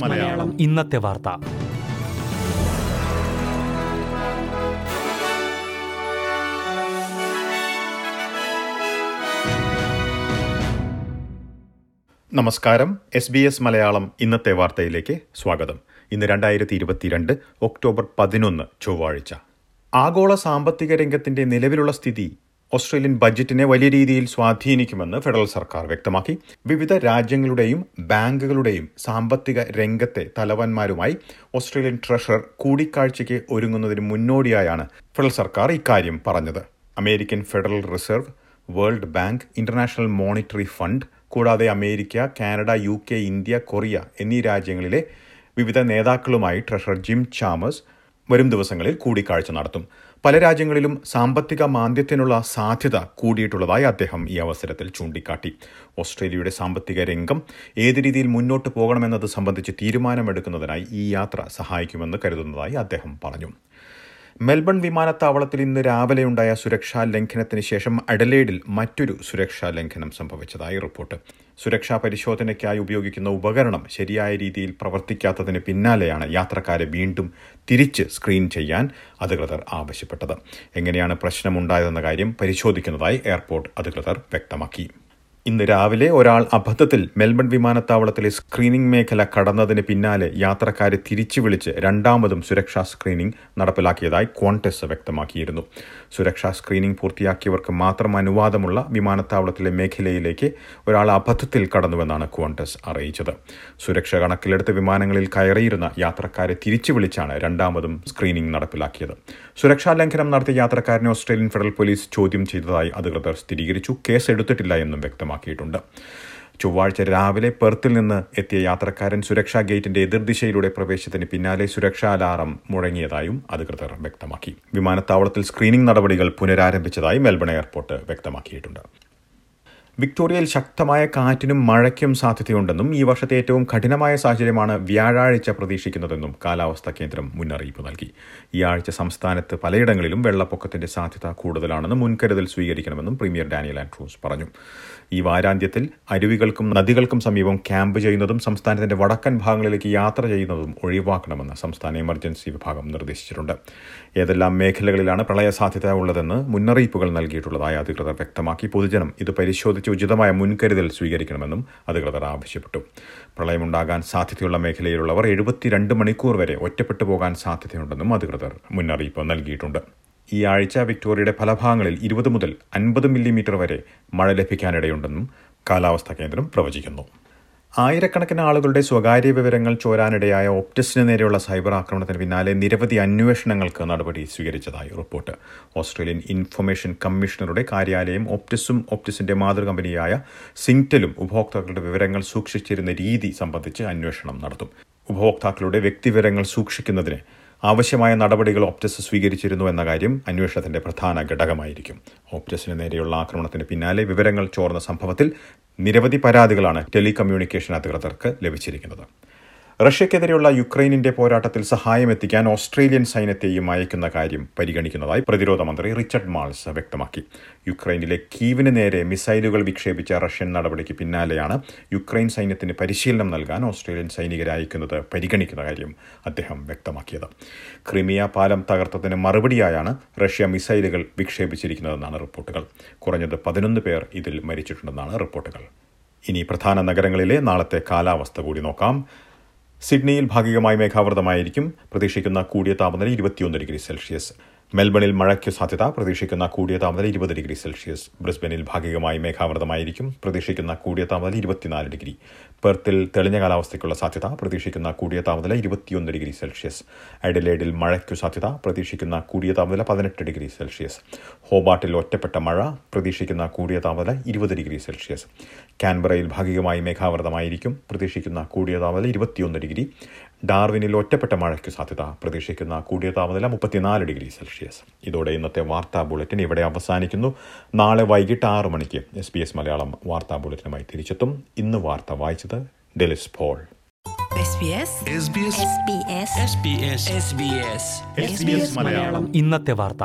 മലയാളം. ഇന്നത്തെ വാർത്ത. നമസ്കാരം. എസ് ബി എസ് മലയാളം ഇന്നത്തെ വാർത്തയിലേക്ക് സ്വാഗതം. ഇന്ന് രണ്ടായിരത്തി ഇരുപത്തിരണ്ട് ഒക്ടോബർ പതിനൊന്ന് ചൊവ്വാഴ്ച. ആഗോള സാമ്പത്തിക രംഗത്തിന്റെ നിലവിലുള്ള സ്ഥിതി ഓസ്ട്രേലിയൻ ബജറ്റിനെ വലിയ രീതിയിൽ സ്വാധീനിക്കുമെന്ന് ഫെഡറൽ സർക്കാർ വ്യക്തമാക്കി. വിവിധ രാജ്യങ്ങളുടെയും ബാങ്കുകളുടെയും സാമ്പത്തിക രംഗത്തെ തലവന്മാരുമായി ഓസ്ട്രേലിയൻ ട്രഷറർ കൂടിക്കാഴ്ചയ്ക്ക് ഒരുങ്ങുന്നതിന് മുന്നോടിയായാണ് ഫെഡറൽ സർക്കാർ ഇക്കാര്യം പറഞ്ഞത്. American federal reserve world bank international monetary fund കൂടാതെ America Canada U India Korea എന്നീ രാജ്യങ്ങളിലെ വിവിധ നേതാക്കളുമായി ട്രഷറർ ജിം ചാമേഴ്സ് വരും ദിവസങ്ങളിൽ കൂടിക്കാഴ്ച നടത്തും. പല രാജ്യങ്ങളിലും സാമ്പത്തിക മാന്ദ്യത്തിനുള്ള സാധ്യത കൂടിയിട്ടുള്ളതായി അദ്ദേഹം ഈ അവസരത്തിൽ ചൂണ്ടിക്കാട്ടി. ഓസ്ട്രേലിയയുടെ സാമ്പത്തിക രംഗം ഏത് രീതിയിൽ മുന്നോട്ട് പോകണമെന്നത് സംബന്ധിച്ച് തീരുമാനമെടുക്കുന്നതിനായി ഈ യാത്ര സഹായിക്കുമെന്ന് കരുതുന്നതായി അദ്ദേഹം പറഞ്ഞു. മെൽബൺ വിമാനത്താവളത്തിൽ ഇന്ന് രാവിലെയുണ്ടായ സുരക്ഷാ ലംഘനത്തിന് ശേഷം അഡലേഡിൽ മറ്റൊരു സുരക്ഷാ ലംഘനം സംഭവിച്ചതായി റിപ്പോർട്ട്. സുരക്ഷാ പരിശോധനയ്ക്കായി ഉപയോഗിക്കുന്ന ഉപകരണം ശരിയായ രീതിയിൽ പ്രവർത്തിക്കാത്തതിന് പിന്നാലെയാണ് യാത്രക്കാരെ വീണ്ടും തിരിച്ച് സ്ക്രീൻ ചെയ്യാൻ അധികൃതർ ആവശ്യപ്പെട്ടത്. എങ്ങനെയാണ് പ്രശ്നമുണ്ടായതെന്ന കാര്യം പരിശോധിക്കുന്നതായി എയർപോർട്ട് അധികൃതർ വ്യക്തമാക്കി. ഇന്ന് രാവിലെ ഒരാൾ അബദ്ധത്തിൽ മെൽബൺ വിമാനത്താവളത്തിലെ സ്ക്രീനിംഗ് മേഖല കടന്നതിന് പിന്നാലെ യാത്രക്കാരെ തിരിച്ചു വിളിച്ച് രണ്ടാമതും സുരക്ഷാ സ്ക്രീനിംഗ് നടപ്പിലാക്കിയതായി ക്വാണ്ടസ് വ്യക്തമാക്കിയിരുന്നു. സുരക്ഷാ സ്ക്രീനിംഗ് പൂർത്തിയാക്കിയവർക്ക് മാത്രം അനുവാദമുള്ള വിമാനത്താവളത്തിലെ മേഖലയിലേക്ക് ഒരാൾ അബദ്ധത്തിൽ കടന്നുവെന്നാണ് ക്വാണ്ടസ് അറിയിച്ചത്. സുരക്ഷ കണക്കിലെടുത്ത് വിമാനങ്ങളിൽ കയറിയിരുന്ന യാത്രക്കാരെ തിരിച്ചു വിളിച്ചാണ് രണ്ടാമതും സ്ക്രീനിംഗ് നടപ്പിലാക്കിയത്. സുരക്ഷാ ലംഘനം നടത്തിയ യാത്രക്കാരനെ ഓസ്ട്രേലിയൻ ഫെഡറൽ പോലീസ് ചോദ്യം ചെയ്തതായി അധികൃതർ സ്ഥിരീകരിച്ചു. കേസ് എന്നും വ്യക്തമാക്കിയിട്ടുണ്ട്. ചൊവ്വാഴ്ച രാവിലെ പെർത്തിൽ നിന്ന് എത്തിയ യാത്രക്കാരൻ സുരക്ഷാ ഗേറ്റിന്റെ എതിർദിശയിലൂടെ പ്രവേശത്തിന് പിന്നാലെ സുരക്ഷാ അലാറം മുഴങ്ങിയതായും അധികൃതർ വ്യക്തമാക്കി. വിമാനത്താവളത്തിൽ സ്ക്രീനിംഗ് നടപടികൾ പുനരാരംഭിച്ചതായി മെൽബൺ എയർപോർട്ട് വ്യക്തമാക്കിയിട്ടുണ്ട്. വിക്ടോറിയയിൽ ശക്തമായ കാറ്റിനും മഴയ്ക്കും സാധ്യതയുണ്ടെന്നും ഈ വർഷത്തെ ഏറ്റവും കഠിനമായ സാഹചര്യമാണ് വ്യാഴാഴ്ച പ്രതീക്ഷിക്കുന്നതെന്നും കാലാവസ്ഥാ കേന്ദ്രം മുന്നറിയിപ്പ് നൽകി. ഈ ആഴ്ച സംസ്ഥാനത്ത് പലയിടങ്ങളിലും വെള്ളപ്പൊക്കത്തിന്റെ സാധ്യത കൂടുതലാണെന്ന് മുൻകരുതൽ സ്വീകരിക്കണമെന്നും പ്രീമിയർ ഡാനിയൽ ആൻഡ്രൂസ് പറഞ്ഞു. ഈ വാരാന്ത്യത്തിൽ അരുവികൾക്കും നദികൾക്കും സമീപം ക്യാമ്പ് ചെയ്യുന്നതും സംസ്ഥാനത്തിന്റെ വടക്കൻ ഭാഗങ്ങളിലേക്ക് യാത്ര ചെയ്യുന്നതും ഒഴിവാക്കണമെന്ന് സംസ്ഥാന എമർജൻസി വിഭാഗം നിർദ്ദേശിച്ചിട്ടുണ്ട്. ഏതെല്ലാം മേഖലകളിലാണ് പ്രളയ സാധ്യത ഉള്ളതെന്ന് മുന്നറിയിപ്പുകൾ നൽകിയിട്ടുള്ളതായി അധികൃതർ വ്യക്തമാക്കി. പൊതുജനം ഇത് പരിശോധിച്ച് ഉചിതമായ മുൻകരുതൽ സ്വീകരിക്കണമെന്നും അധികൃതർ ആവശ്യപ്പെട്ടു. പ്രളയമുണ്ടാകാൻ സാധ്യതയുള്ള മേഖലയിലുള്ളവർ എഴുപത്തിരണ്ട് മണിക്കൂർ വരെ ഒറ്റപ്പെട്ടു പോകാൻ സാധ്യതയുണ്ടെന്നും അധികൃതർ മുന്നറിയിപ്പ് നൽകിയിട്ടുണ്ട്. ഈ ആഴ്ച വിക്ടോറിയയുടെ പല ഭാഗങ്ങളിൽ ഇരുപത് മുതൽ അൻപത് മില്ലിമീറ്റർ വരെ മഴ ലഭിക്കാനിടയുണ്ടെന്നും കാലാവസ്ഥാ കേന്ദ്രം പ്രവചിക്കുന്നു. ആയിരക്കണക്കിന് ആളുകളുടെ സ്വകാര്യ വിവരങ്ങൾ ചോരാനിടയായ ഒപ്റ്റസിന് നേരെയുള്ള സൈബർ ആക്രമണത്തിന് പിന്നാലെ നിരവധി അന്വേഷണങ്ങൾക്ക് നടപടി സ്വീകരിച്ചതായി റിപ്പോർട്ട്. ഓസ്ട്രേലിയൻ ഇൻഫർമേഷൻ കമ്മീഷണറുടെ കാര്യാലയം ഒപ്റ്റസും ഒപ്റ്റസിന്റെ മാതൃകമ്പനിയായ സിങ്ടലും ഉപഭോക്താക്കളുടെ വിവരങ്ങൾ സൂക്ഷിച്ചിരുന്ന രീതി സംബന്ധിച്ച് അന്വേഷണം നടത്തും. ഉപഭോക്താക്കളുടെ വ്യക്തിവിവരങ്ങൾ സൂക്ഷിക്കുന്നതിന് ആവശ്യമായ നടപടികൾ ഓപ്റ്റസ് സ്വീകരിച്ചിരുന്നു എന്ന കാര്യം അന്വേഷണത്തിന്റെ പ്രധാന ഘടകമായിരിക്കും. ഓപ്റ്റസിന് നേരെയുള്ള ആക്രമണത്തിന് പിന്നാലെ വിവരങ്ങൾ ചോർന്ന സംഭവത്തിൽ നിരവധി പരാതികളാണ് ടെലികമ്മ്യൂണിക്കേഷൻ അധികൃതർക്ക് ലഭിച്ചിരിക്കുന്നത്. റഷ്യക്കെതിരെയുള്ള യുക്രൈനിന്റെ പോരാട്ടത്തിൽ സഹായം എത്തിക്കാൻ ഓസ്ട്രേലിയൻ സൈന്യത്തെയും അയക്കുന്ന കാര്യം പരിഗണിക്കുന്നതായി പ്രതിരോധ മന്ത്രി റിച്ചർഡ് മാൾസ് വ്യക്തമാക്കി. യുക്രൈനിലെ കീവിന് നേരെ മിസൈലുകൾ വിക്ഷേപിച്ച റഷ്യൻ നടപടിക്ക് പിന്നാലെയാണ് യുക്രൈൻ സൈന്യത്തിന് പരിശീലനം നൽകാൻ ഓസ്ട്രേലിയൻ സൈനികരെ അയക്കുന്നത് പരിഗണിക്കുന്ന കാര്യം അദ്ദേഹം വ്യക്തമാക്കിയത്. ക്രിമിയ പാലം തകർത്തതിന് മറുപടിയായാണ് റഷ്യ മിസൈലുകൾ വിക്ഷേപിച്ചിരിക്കുന്നതെന്നാണ് റിപ്പോർട്ടുകൾ. കുറഞ്ഞത് പതിനൊന്ന് പേർ ഇതിൽ മരിച്ചിട്ടുണ്ടെന്നാണ് റിപ്പോർട്ടുകൾ. ഇനി പ്രധാന നഗരങ്ങളിലെ നാളത്തെ കാലാവസ്ഥ കൂടി നോക്കാം. സിഡ്നിയിൽ ഭാഗികമായി മേഘാവൃതമായിരിക്കും. പ്രതീക്ഷിക്കുന്ന കൂടിയ താപനില ഇരുപത്തിയൊന്ന് ഡിഗ്രി സെൽഷ്യസ്. മെൽബണിൽ മഴയ്ക്ക് സാധ്യത. പ്രതീക്ഷിക്കുന്ന കൂടിയ താപനില ഇരുപത് ഡിഗ്രി സെൽഷ്യസ്. ബ്രിസ്ബനിൽ ഭാഗികമായി മേഘാവൃതമായിരിക്കും. പ്രതീക്ഷിക്കുന്ന കൂടിയ താപനില ഇരുപത്തിനാല് ഡിഗ്രി. പെർത്തിൽ തെളിഞ്ഞ കാലാവസ്ഥയ്ക്കുള്ള സാധ്യത. പ്രതീക്ഷിക്കുന്ന കൂടിയ താപനില ഇരുപത്തിയൊന്ന് ഡിഗ്രി സെൽഷ്യസ്. അഡിലേഡിൽ മഴയ്ക്കു സാധ്യത. പ്രതീക്ഷിക്കുന്ന കൂടിയ താപനില പതിനെട്ട് ഡിഗ്രി സെൽഷ്യസ്. ഹോബാട്ടിൽ ഒറ്റപ്പെട്ട മഴ. പ്രതീക്ഷിക്കുന്ന കൂടിയ താപനില ഇരുപത് ഡിഗ്രി സെൽഷ്യസ്. കാൻബറയിൽ ഭാഗികമായി മേഘാവൃതമായിരിക്കും. പ്രതീക്ഷിക്കുന്ന കൂടിയ താപനില ഇരുപത്തിയൊന്ന് ഡിഗ്രി. ഡാർവിനിൽ ഒറ്റപ്പെട്ട മഴയ്ക്ക് സാധ്യത പ്രതീക്ഷിക്കുന്ന കൂടിയ താപനില മുപ്പത്തിനാല് ഡിഗ്രി സെൽഷ്യസ്. ഇതോടെ ഇന്നത്തെ വാർത്താ ബുള്ളറ്റിൻ ഇവിടെ അവസാനിക്കുന്നു. നാളെ വൈകിട്ട് ആറു മണിക്ക് എസ് ബി എസ് മലയാളം വാർത്താ ബുള്ളറ്റിനുമായി തിരിച്ചെത്തും. ഇന്ന് വാർത്ത വായിച്ചത് ഡെലിസ് പോൾ. ഇന്നത്തെ വാർത്ത.